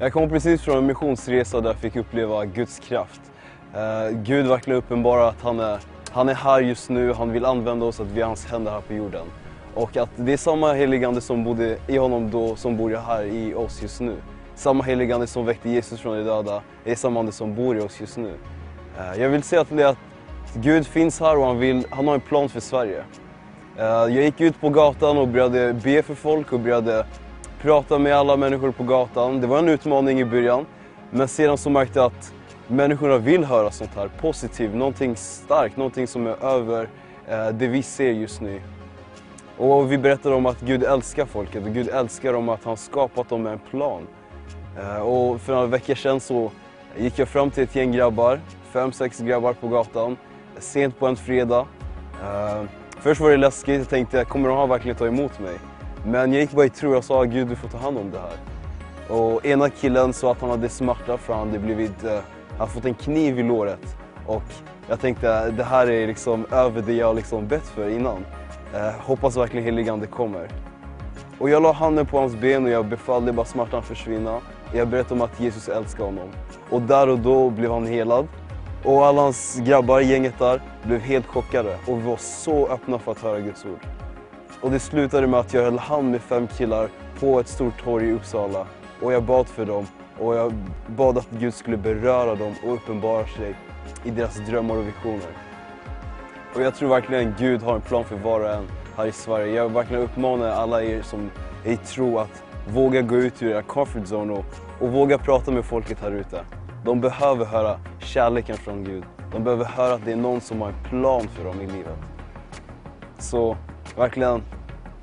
Jag kom precis från en missionsresa där jag fick uppleva Guds kraft. Eh, Gud verkligen uppenbarar att han är, han är här just nu, han vill använda oss, att vi är hans händer här på jorden. Och att det är samma heligande som bodde i honom då som bor här i oss just nu. Samma heligande som väckte Jesus från de döda är samma ande som bor i oss just nu. Eh, jag vill säga till dig att Gud finns här och han, vill, han har en plan för Sverige. Eh, jag gick ut på gatan och började be för folk och började prata med alla människor på gatan. Det var en utmaning i början, men sedan så märkte jag att människorna vill höra sånt här positivt, någonting starkt, någonting som är över eh, det vi ser just nu. Och vi berättade om att Gud älskar folket och Gud älskar dem att han skapat dem med en plan. Eh, och för några veckor sedan så gick jag fram till ett gäng grabbar, fem, sex grabbar på gatan, sent på en fredag. Eh, först var det läskigt, jag tänkte kommer de här verkligen ta emot mig? Men jag gick bara i tro, jag sa Gud du får ta hand om det här. Och ena killen sa att han hade smärta för han hade blivit, eh, han fått en kniv i låret. Och jag tänkte det här är liksom över det jag liksom bett för innan. Eh, hoppas verkligen heligande kommer. Och jag la handen på hans ben och jag befallde bara smärtan försvinna. Jag berättade om att Jesus älskar honom. Och där och då blev han helad. Och alla hans grabbar, gänget där, blev helt chockade och vi var så öppna för att höra Guds ord. Och det slutade med att jag höll hand med fem killar på ett stort torg i Uppsala. Och jag bad för dem och jag bad att Gud skulle beröra dem och uppenbara sig i deras drömmar och visioner. Och jag tror verkligen Gud har en plan för var och en här i Sverige. Jag verkligen uppmanar alla er som är i tro att våga gå ut ur era comfort zone och, och våga prata med folket här ute. De behöver höra kärleken från Gud. De behöver höra att det är någon som har en plan för dem i livet. Så verkligen,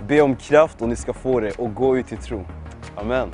be om kraft och ni ska få det och gå ut i tro. Amen.